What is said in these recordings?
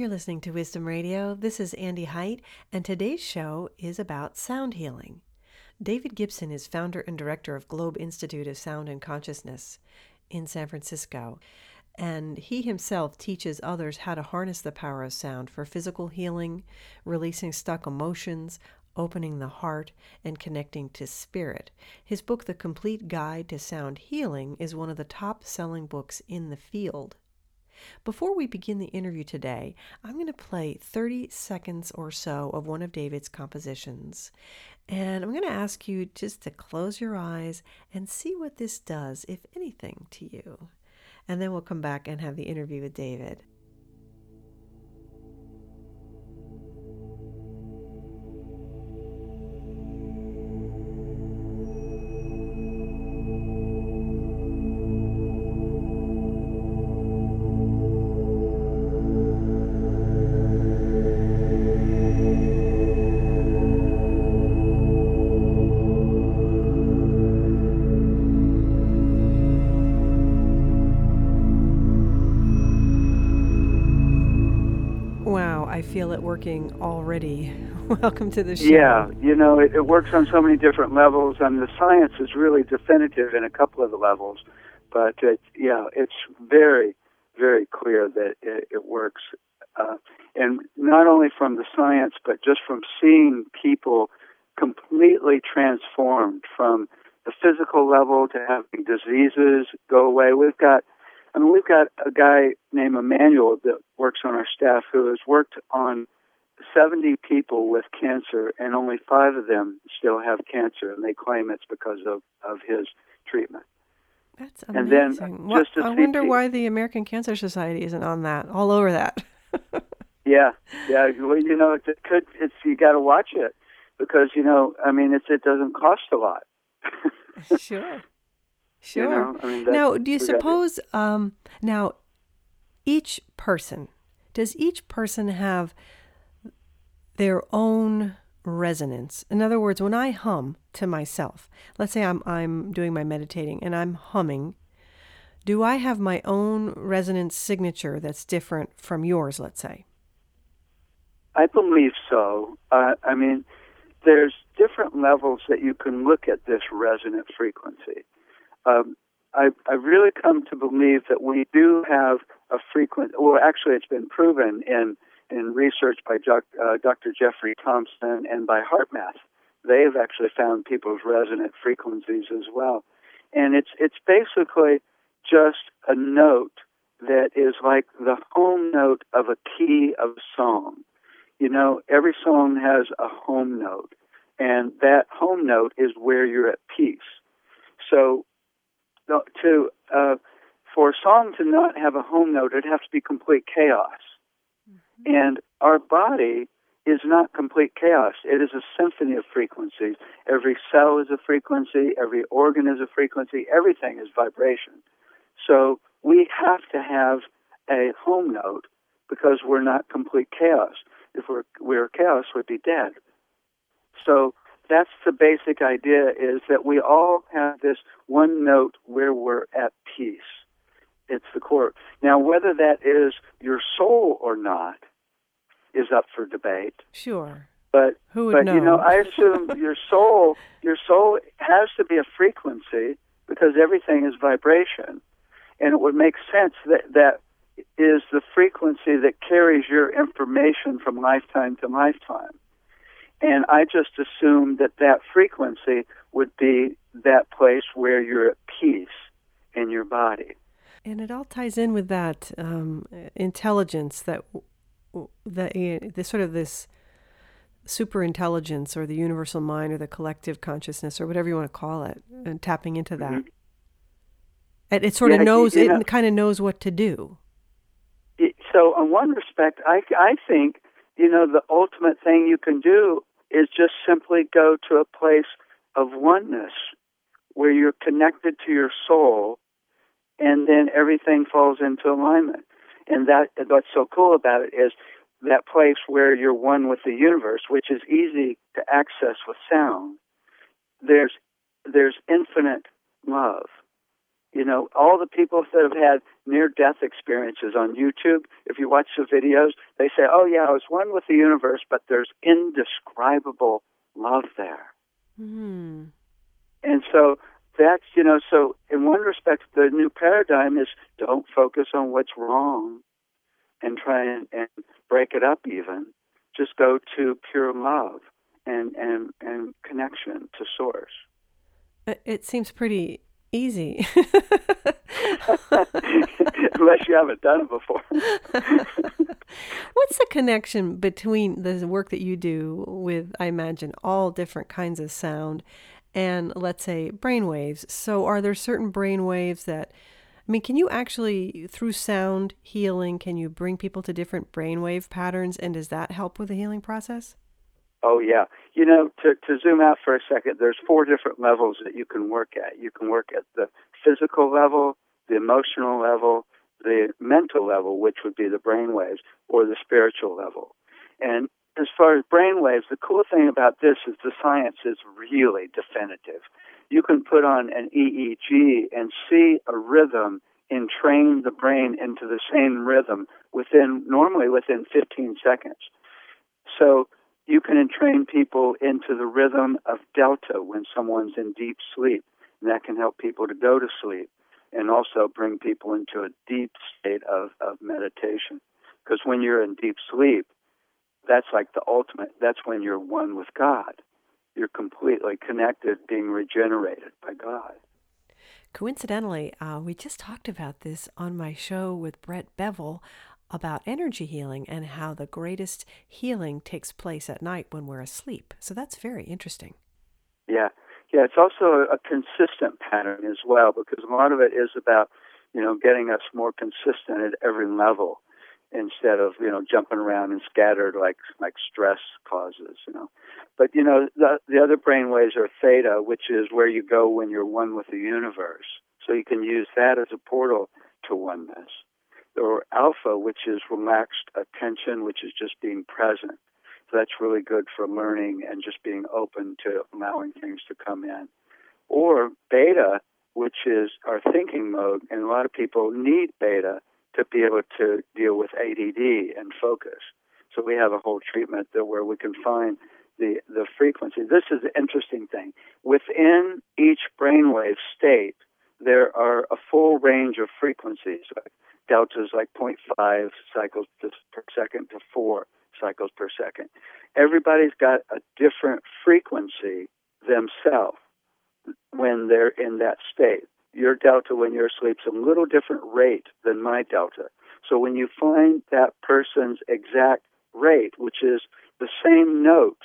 You're listening to Wisdom Radio. This is Andy Height, and today's show is about sound healing. David Gibson is founder and director of Globe Institute of Sound and Consciousness in San Francisco, and he himself teaches others how to harness the power of sound for physical healing, releasing stuck emotions, opening the heart, and connecting to spirit. His book, The Complete Guide to Sound Healing, is one of the top selling books in the field. Before we begin the interview today, I'm going to play 30 seconds or so of one of David's compositions. And I'm going to ask you just to close your eyes and see what this does, if anything, to you. And then we'll come back and have the interview with David. It working already. Welcome to the show. Yeah, you know, it, it, works on so many different levels, and the science is really definitive in a couple of the levels. But it, yeah, it's very, very clear that it, it works, uh, and not only from the science, but just from seeing people completely transformed from the physical level to having diseases go away. We've got I mean, we've got a guy named Emmanuel that works on our staff who has worked on 70 people with cancer, and only five of them still have cancer, and they claim it's because of, of his treatment. That's amazing. And then well, I wonder why the American Cancer Society isn't on that, all over that. yeah, yeah. Well, you know, it, it could. It's you got to watch it because you know, I mean, it's it doesn't cost a lot. sure. Sure. You know? I mean, now, do you suppose um, now each person does each person have their own resonance? In other words, when I hum to myself, let's say I'm I'm doing my meditating and I'm humming, do I have my own resonance signature that's different from yours? Let's say. I believe so. Uh, I mean, there's different levels that you can look at this resonant frequency um, I, I really come to believe that we do have a frequent, well, actually, it's been proven in, in research by uh, Dr. Jeffrey Thompson and by HeartMath. They have actually found people's resonant frequencies as well. And it's, it's basically just a note that is like the home note of a key of song. You know, every song has a home note, and that home note is where you're at peace. So to uh, for a song to not have a home note, it'd have to be complete chaos. Mm-hmm. And our body is not complete chaos. It is a symphony of frequencies. Every cell is a frequency. Every organ is a frequency. Everything is vibration. So we have to have a home note because we're not complete chaos. If we're, we're chaos, we'd be dead. So that's the basic idea is that we all have this one note where we're at peace. It's the core. Now, whether that is your soul or not is up for debate. Sure. But Who would but know? you know, I assume your soul your soul has to be a frequency because everything is vibration. And it would make sense that that is the frequency that carries your information from lifetime to lifetime. And I just assumed that that frequency would be that place where you're at peace in your body. And it all ties in with that um, intelligence that that the sort of this super intelligence or the universal mind or the collective consciousness or whatever you want to call it, and tapping into that. Mm-hmm. It, it sort yeah, of knows you know, it kind of knows what to do. so, in one respect, I I think you know the ultimate thing you can do is just simply go to a place of oneness where you're connected to your soul and then everything falls into alignment. And that what's so cool about it is that place where you're one with the universe, which is easy to access with sound. There's there's infinite love. You know, all the people that have had near death experiences on YouTube, if you watch the videos, they say, oh, yeah, I was one with the universe, but there's indescribable love there. Hmm. And so that's, you know, so in one respect, the new paradigm is don't focus on what's wrong and try and, and break it up even. Just go to pure love and, and, and connection to source. It seems pretty easy. Unless you haven't done it before. What's the connection between the work that you do with, I imagine, all different kinds of sound and, let's say, brain waves? So, are there certain brain waves that, I mean, can you actually, through sound healing, can you bring people to different brainwave patterns? And does that help with the healing process? Oh yeah. You know, to to zoom out for a second, there's four different levels that you can work at. You can work at the physical level, the emotional level, the mental level, which would be the brain waves, or the spiritual level. And as far as brain waves, the cool thing about this is the science is really definitive. You can put on an EEG and see a rhythm and train the brain into the same rhythm within normally within 15 seconds. So you can entrain people into the rhythm of delta when someone's in deep sleep, and that can help people to go to sleep and also bring people into a deep state of, of meditation. Because when you're in deep sleep, that's like the ultimate, that's when you're one with God. You're completely connected, being regenerated by God. Coincidentally, uh, we just talked about this on my show with Brett Bevell about energy healing and how the greatest healing takes place at night when we're asleep. So that's very interesting. Yeah. Yeah, it's also a consistent pattern as well because a lot of it is about, you know, getting us more consistent at every level instead of, you know, jumping around and scattered like like stress causes, you know. But you know, the the other brain waves are theta, which is where you go when you're one with the universe. So you can use that as a portal to oneness or alpha, which is relaxed attention, which is just being present. So that's really good for learning and just being open to allowing things to come in. Or beta, which is our thinking mode, and a lot of people need beta to be able to deal with ADD and focus. So we have a whole treatment there where we can find the, the frequency. This is the interesting thing. Within each brainwave state, there are a full range of frequencies is like 0.5 cycles per second to 4 cycles per second. Everybody's got a different frequency themselves when they're in that state. Your delta when you're asleep is a little different rate than my delta. So when you find that person's exact rate, which is the same note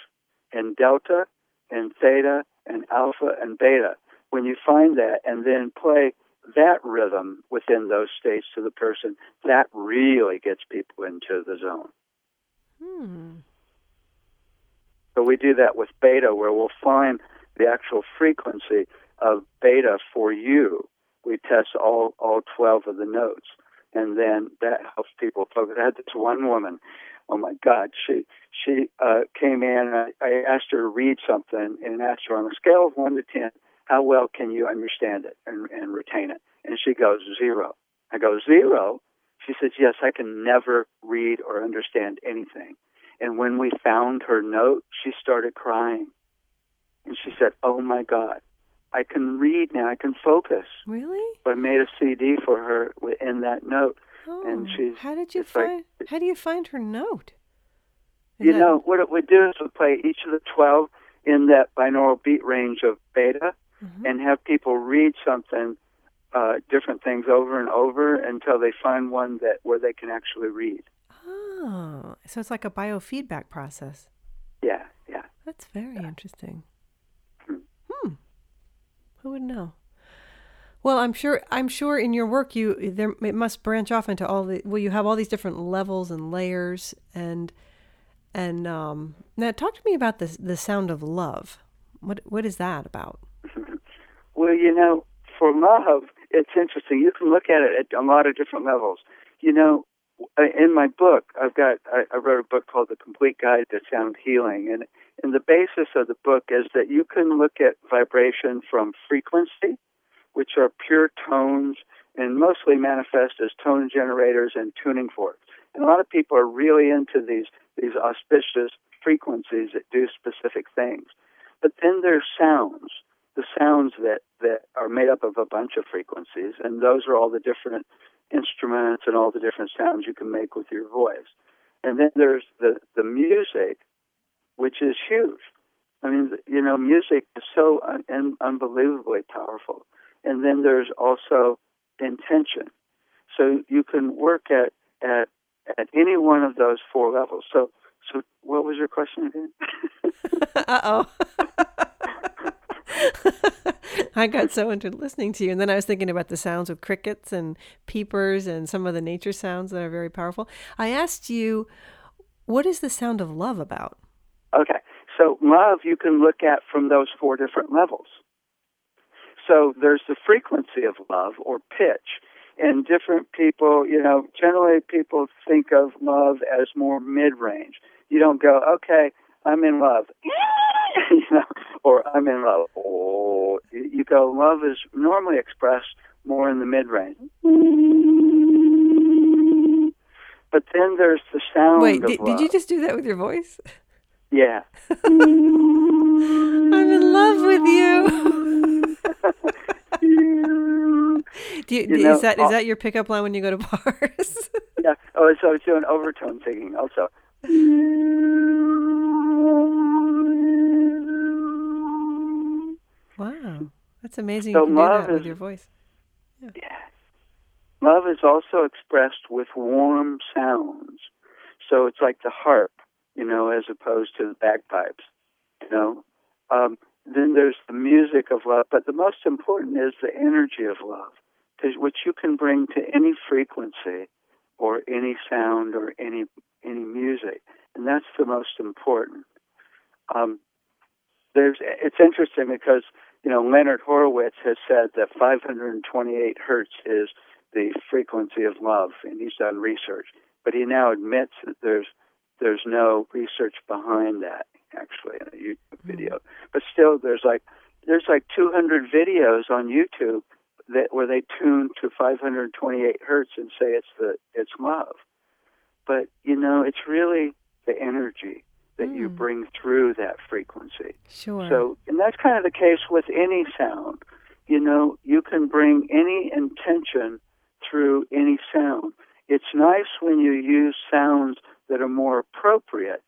in delta and theta and alpha and beta, when you find that and then play that rhythm within those states to the person, that really gets people into the zone. Hmm. So we do that with beta, where we'll find the actual frequency of beta for you. We test all, all 12 of the notes, and then that helps people focus. I had this one woman, oh my God, she she uh, came in, and I, I asked her to read something, and asked her on a scale of 1 to 10, how well can you understand it and, and retain it? And she goes, zero. I go, zero? She says, yes, I can never read or understand anything. And when we found her note, she started crying. And she said, oh my God, I can read now. I can focus. Really? So I made a CD for her in that note. Oh, and she's, how did you find? Like, how do you find her note? Is you that... know what it would do is we play each of the twelve in that binaural beat range of beta, mm-hmm. and have people read something, uh, different things over and over until they find one that where they can actually read. Oh, so it's like a biofeedback process. Yeah, yeah. That's very yeah. interesting. Hmm. hmm. Who would know? Well, I'm sure. I'm sure in your work, you there it must branch off into all the. Well, you have all these different levels and layers, and and um, now talk to me about the the sound of love. What what is that about? Well, you know, for love, it's interesting. You can look at it at a lot of different levels. You know, uh, in my book, I've got I, I wrote a book called The Complete Guide to Sound Healing, and and the basis of the book is that you can look at vibration from frequency, which are pure tones and mostly manifest as tone generators and tuning forks. And a lot of people are really into these these auspicious frequencies that do specific things. But then there's sounds, the sounds that, that are made up of a bunch of frequencies, and those are all the different instruments and all the different sounds you can make with your voice. And then there's the, the music, which is huge. I mean, you know, music is so un- unbelievably powerful. And then there's also intention. So you can work at, at, at any one of those four levels. So, so what was your question again? uh oh. I got so into listening to you. And then I was thinking about the sounds of crickets and peepers and some of the nature sounds that are very powerful. I asked you, what is the sound of love about? Okay. So, love you can look at from those four different levels. So, there's the frequency of love or pitch. And different people, you know, generally people think of love as more mid range. You don't go, okay, I'm in love, you know, or I'm in love. Oh, you go, love is normally expressed more in the mid range. But then there's the sound. Wait, did, did you just do that with your voice? Yeah. I'm in love with you. do you, you know, is that is uh, that your pickup line when you go to bars? yeah. Oh, so it's doing overtone singing also. Wow, that's amazing. So you can do that is, with your voice. Yeah. yeah. Love is also expressed with warm sounds. So it's like the harp, you know, as opposed to the bagpipes, you know. Um, then there's the music of love, but the most important is the energy of love, which you can bring to any frequency or any sound or any any music, and that's the most important. Um, there's it's interesting because you know Leonard Horowitz has said that 528 hertz is the frequency of love, and he's done research, but he now admits that there's there's no research behind that actually in a YouTube hmm. video. But still, there's like there's like 200 videos on YouTube that where they tune to 528 hertz and say it's the it's love. But you know, it's really the energy that mm. you hmm. bring through that frequency. Sure. So, and that's kind of the case with any sound. You know, you can bring any intention through any sound. It's nice when you use sounds that are more appropriate,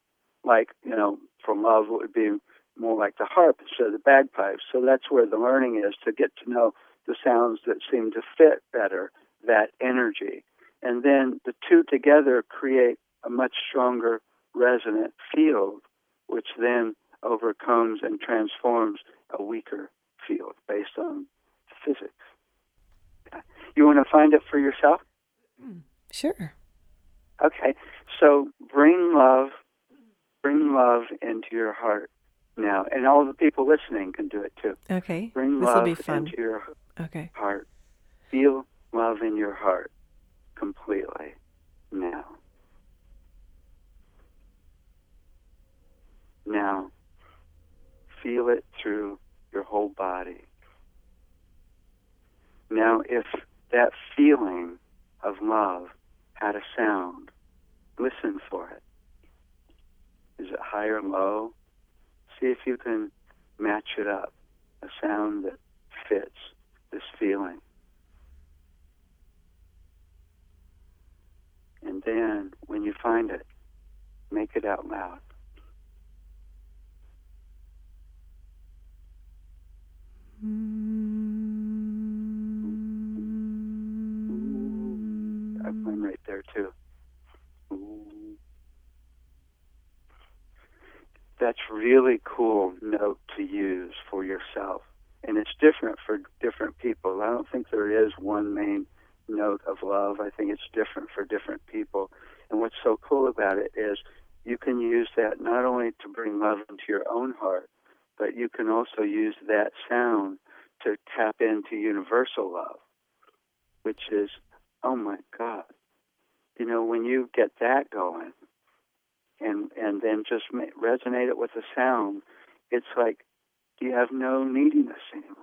like, you know, for love it would be more like the harp instead of the bagpipes. So that's where the learning is to get to know the sounds that seem to fit better that energy. And then the two together create a much stronger resonant field, which then overcomes and transforms a weaker field based on physics. You want to find it for yourself? Mm, sure. Okay. So bring love, bring love into your heart now, and all the people listening can do it too. Okay. Bring this love will be fun. into your okay. heart. Feel love in your heart completely now. Now, feel it through your whole body. Now, if that feeling of love had a sound, listen for it. Is it high or low? See if you can match it up, a sound that fits this feeling. And then, when you find it, make it out loud. Mm. I'm right there too. That's really cool note to use for yourself. And it's different for different people. I don't think there is one main note of love. I think it's different for different people. And what's so cool about it is you can use that not only to bring love into your own heart, but you can also use that sound to tap into universal love, which is, oh my God. You know, when you get that going and, and then just resonate it with the sound, it's like you have no neediness anymore.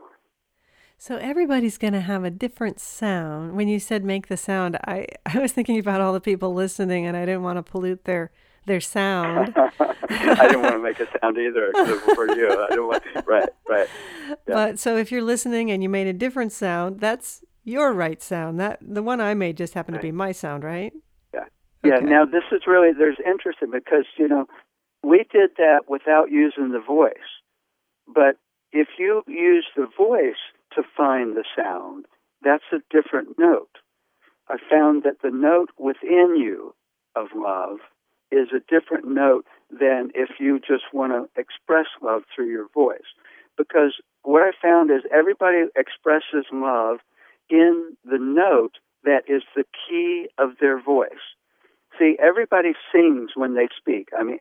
So everybody's going to have a different sound. When you said make the sound, I, I was thinking about all the people listening and I didn't want to pollute their their sound. I didn't want to make a sound either for you. I didn't want, right, right. Yeah. But so if you're listening and you made a different sound, that's your right sound. That the one I made just happened right. to be my sound, right? Yeah. Okay. Yeah. Now this is really there's interesting because you know we did that without using the voice, but if you use the voice to find the sound, that's a different note. I found that the note within you of love is a different note than if you just want to express love through your voice. Because what I found is everybody expresses love in the note that is the key of their voice. See, everybody sings when they speak. I mean,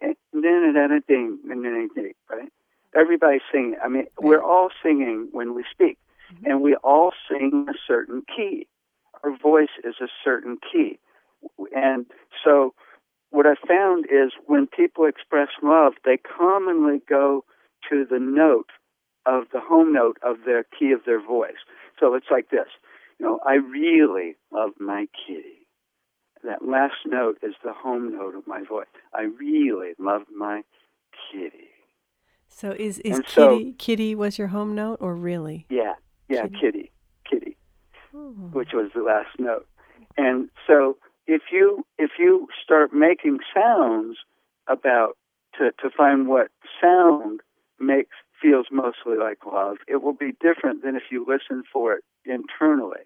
ding, right? Everybody's singing. I mean, we're all singing when we speak, mm-hmm. and we all sing a certain key. Our voice is a certain key. And so what I found is when people express love, they commonly go to the note of the home note of their key of their voice. So it's like this, you know, I really love my kitty. That last note is the home note of my voice. I really love my kitty. So is is and kitty so, kitty was your home note or really? Yeah, yeah, kitty, kitty, kitty oh. which was the last note. And so if you if you start making sounds about to, to find what sound makes feels mostly like love, it will be different than if you listen for it internally.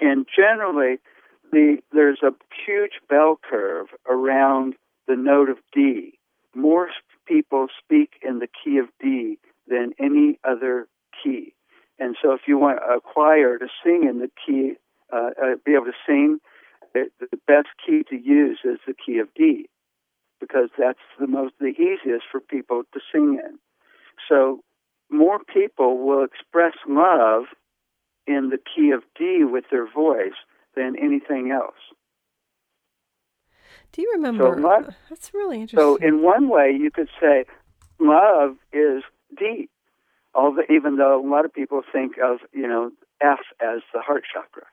And generally, the there's a huge bell curve around the note of D. More people speak in the key of D than any other key. And so, if you want a choir to sing in the key, uh, uh, be able to sing the best key to use is the key of D because that's the most the easiest for people to sing in. So more people will express love in the key of D with their voice than anything else. Do you remember? So love, that's really interesting. So in one way, you could say love is D, although even though a lot of people think of you know F as the heart chakra.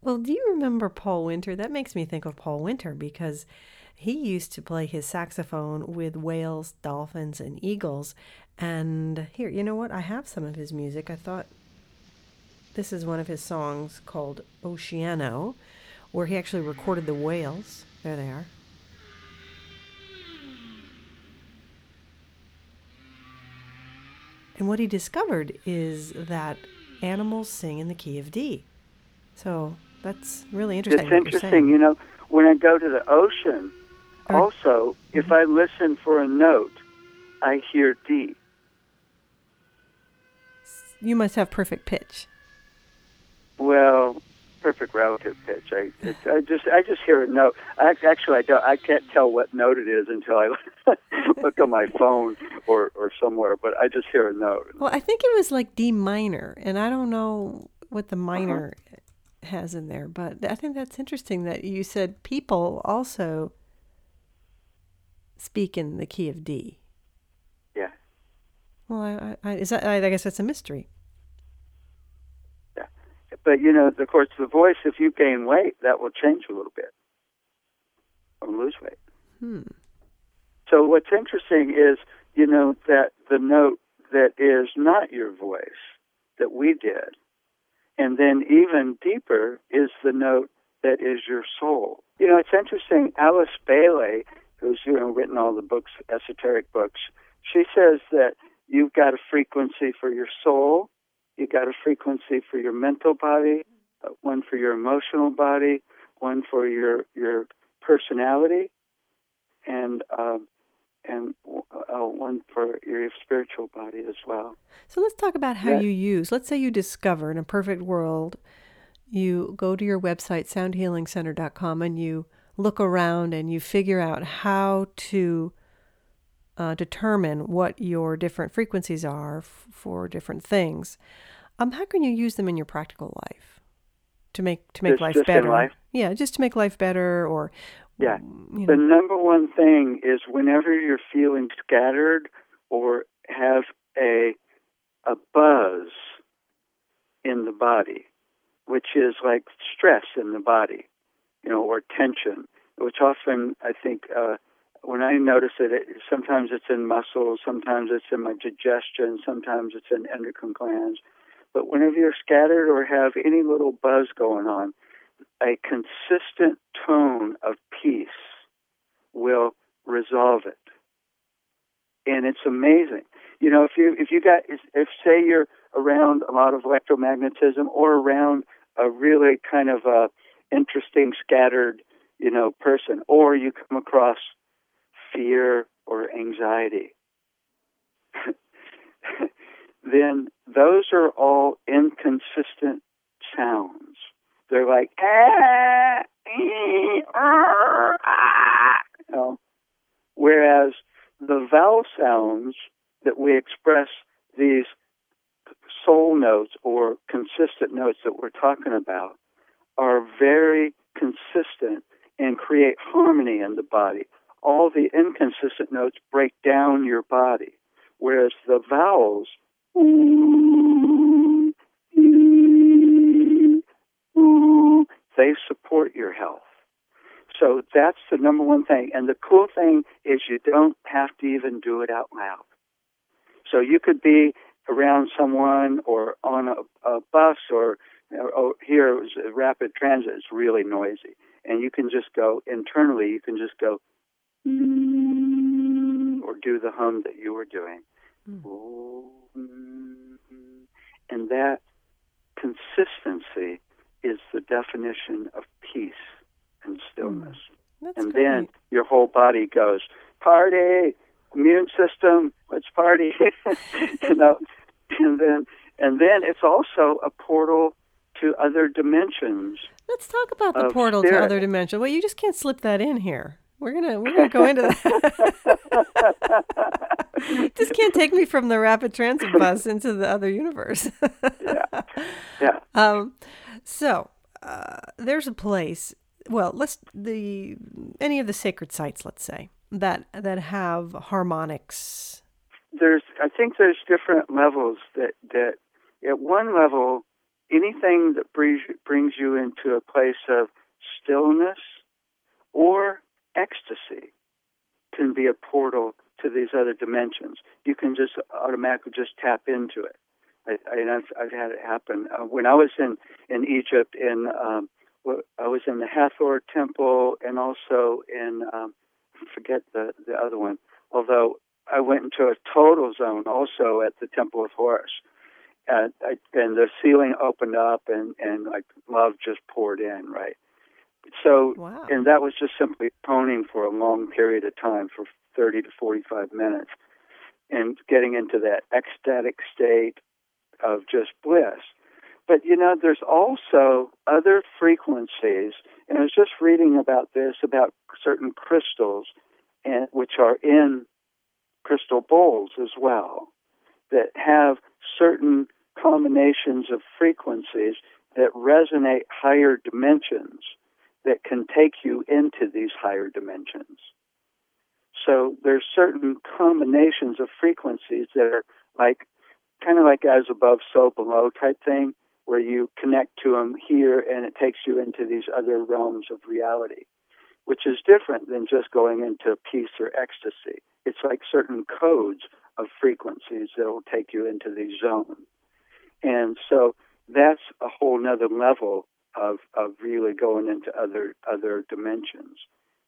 Well, do you remember Paul Winter? That makes me think of Paul Winter because he used to play his saxophone with whales, dolphins, and eagles. And here, you know what? I have some of his music. I thought this is one of his songs called Oceano, where he actually recorded the whales. There they are. And what he discovered is that animals sing in the key of D. So that's really interesting. It's interesting. You know, when I go to the ocean, also, if mm-hmm. I listen for a note, I hear D. You must have perfect pitch. Well, perfect relative pitch. I, I just I just hear a note. I, actually, I don't. I can't tell what note it is until I look on my phone or or somewhere. But I just hear a note. Well, I think it was like D minor, and I don't know what the minor uh-huh has in there. But I think that's interesting that you said people also speak in the key of D. Yeah. Well, I, I, is that? I guess that's a mystery. Yeah, but you know, of course, the voice. If you gain weight, that will change a little bit, or lose weight. Hmm. So what's interesting is, you know, that the note that is not your voice that we did and then even deeper is the note that is your soul. You know, it's interesting. Alice Bailey, who's you know written all the books, esoteric books, she says that you've got a frequency for your soul, you've got a frequency for your mental body, uh, one for your emotional body, one for your your personality, and um, and uh, one for your spiritual body as well. So let's talk about how you use. Let's say you discover in a perfect world, you go to your website soundhealingcenter.com and you look around and you figure out how to uh, determine what your different frequencies are f- for different things. Um, how can you use them in your practical life to make to make just, life just better? Life? Yeah, just to make life better, or yeah. You know. The number one thing is whenever you're feeling scattered or have a a buzz, in the body, which is like stress in the body, you know, or tension, which often I think uh, when I notice it, it, sometimes it's in muscles, sometimes it's in my digestion, sometimes it's in endocrine glands. But whenever you're scattered or have any little buzz going on, a consistent tone of peace will resolve it. And it's amazing. You know, if you if you got if say you're around a lot of electromagnetism or around a really kind of a interesting scattered, you know, person, or you come across fear or anxiety, then those are all inconsistent sounds. They're like, ah, ee, ah, you know? whereas the vowel sounds that we express these soul notes or consistent notes that we're talking about are very consistent and create harmony in the body. All the inconsistent notes break down your body, whereas the vowels they support your health. So that's the number one thing. And the cool thing is you don't have to even do it out loud. So you could be around someone or on a, a bus or, or here it was rapid transit. It's really noisy. And you can just go internally, you can just go or do the hum that you were doing. Mm. And that consistency is the definition of peace and stillness. Mm. and great. then your whole body goes, party, immune system, let's party. you know, and then and then it's also a portal to other dimensions. Let's talk about the portal to other dimensions. Well, you just can't slip that in here. We're gonna we're gonna go into that. just can't take me from the rapid transit bus into the other universe. Yeah. Yeah. Um, so uh, there's a place. Well, let's the any of the sacred sites, let's say that that have harmonics. there's I think there's different levels that that at one level anything that brings brings you into a place of stillness or ecstasy can be a portal to these other dimensions. You can just automatically just tap into it. And I've, I've had it happen. Uh, when I was in, in Egypt, in um, I was in the Hathor Temple and also in, um, forget the, the other one, although I went into a total zone also at the Temple of Horus. And, I, and the ceiling opened up and, and like love just poured in, right? So, Wow. and that was just simply toning for a long period of time for 30 to 45 minutes and getting into that ecstatic state of just bliss. But you know, there's also other frequencies, and I was just reading about this about certain crystals, and which are in crystal bowls as well, that have certain combinations of frequencies that resonate higher dimensions that can take you into these higher dimensions. So there's certain combinations of frequencies that are like kind of like as above, so below type thing, where you connect to them here and it takes you into these other realms of reality, which is different than just going into peace or ecstasy. It's like certain codes of frequencies that will take you into these zones. And so that's a whole nother level of, of really going into other other dimensions.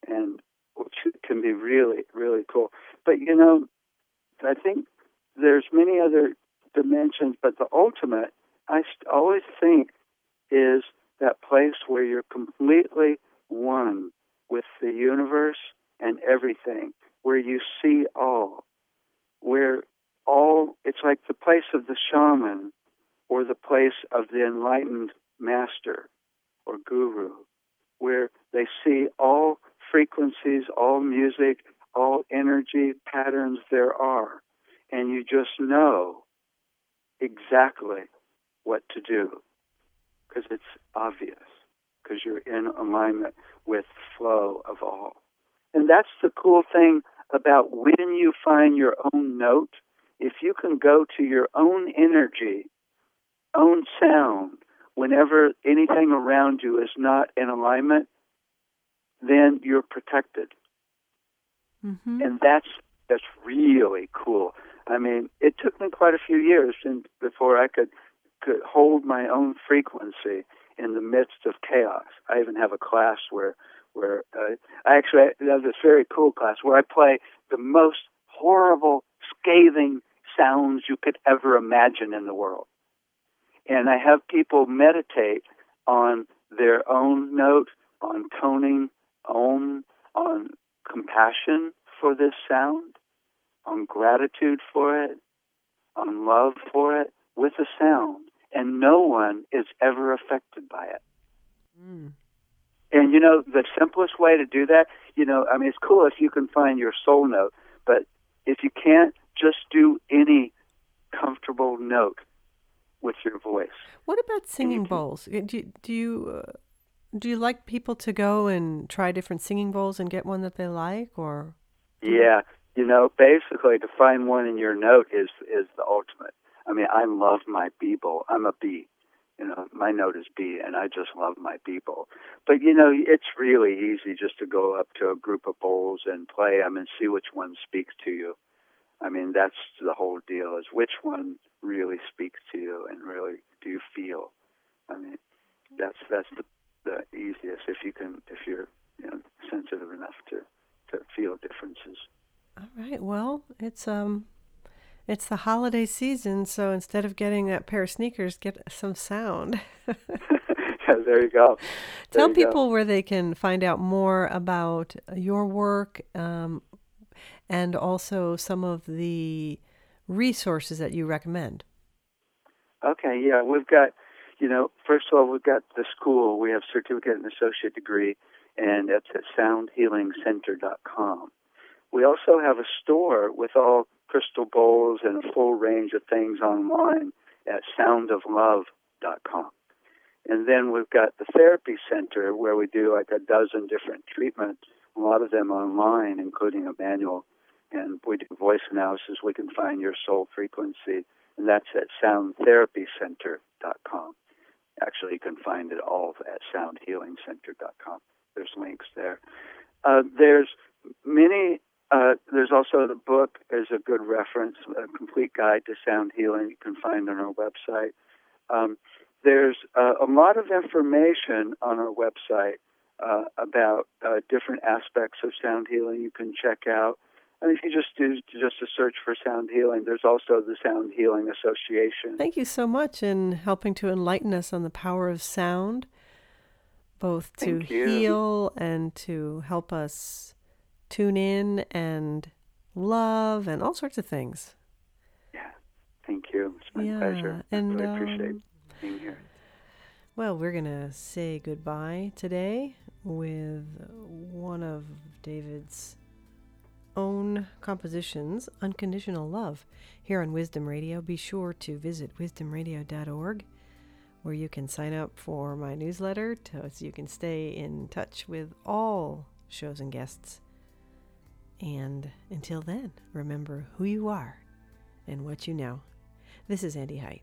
And which can be really, really cool. But you know, I think there's many other dimensions, but the ultimate, I always think, is that place where you're completely one with the universe and everything, where you see all, where all, it's like the place of the shaman or the place of the enlightened master or guru, where they see all frequencies, all music, all energy patterns there are, and you just know exactly what to do because it's obvious because you're in alignment with flow of all. And that's the cool thing about when you find your own note, if you can go to your own energy own sound, whenever anything around you is not in alignment, then you're protected. Mm-hmm. And that's that's really cool. I mean, it took me quite a few years before I could could hold my own frequency in the midst of chaos. I even have a class where where uh, I actually have this very cool class where I play the most horrible, scathing sounds you could ever imagine in the world. And I have people meditate on their own note, on toning, on, on compassion for this sound, on gratitude for it, on love for it with a sound. And no one is ever affected by it. Mm. And you know, the simplest way to do that, you know, I mean, it's cool if you can find your soul note, but if you can't, just do any comfortable note with your voice. What about singing bowls? Uh, do you, do you uh, do you like people to go and try different singing bowls and get one that they like, or? Yeah, you know, basically to find one in your note is is the ultimate. I mean, I love my bowl. I'm a B. You know, my note is B, and I just love my bowl. But you know, it's really easy just to go up to a group of bowls and play them and see which one speaks to you. I mean, that's the whole deal: is which one really speaks to you, and really do you feel? I mean, that's that's the the easiest if you can if you're you know sensitive enough to to feel differences. All right. Well, it's um it's the holiday season, so instead of getting that pair of sneakers, get some sound. yeah, there you go. There Tell you people go. where they can find out more about your work um, and also some of the resources that you recommend. Okay, yeah, we've got, you know, first of all, we've got the school. We have certificate and associate degree, and that's at soundhealingcenter.com. We also have a store with all crystal bowls and a full range of things online at soundoflove.com. And then we've got the therapy center where we do like a dozen different treatments, a lot of them online, including a manual. And we do voice analysis. We can find your soul frequency, and that's at soundtherapycenter.com. Actually, you can find it all at soundhealingcenter.com. There's links there. Uh, there's many uh, there's also the book is a good reference, a complete guide to sound healing. You can find on our website. Um, there's uh, a lot of information on our website uh, about uh, different aspects of sound healing. You can check out. And if you just do just a search for sound healing, there's also the Sound Healing Association. Thank you so much in helping to enlighten us on the power of sound, both to heal and to help us tune in and love and all sorts of things. Yeah, thank you. It's my yeah. pleasure. And, I really um, appreciate being here. Well, we're going to say goodbye today with one of David's own compositions, Unconditional Love, here on Wisdom Radio. Be sure to visit wisdomradio.org where you can sign up for my newsletter to, so you can stay in touch with all shows and guests. And until then, remember who you are and what you know. This is Andy Height.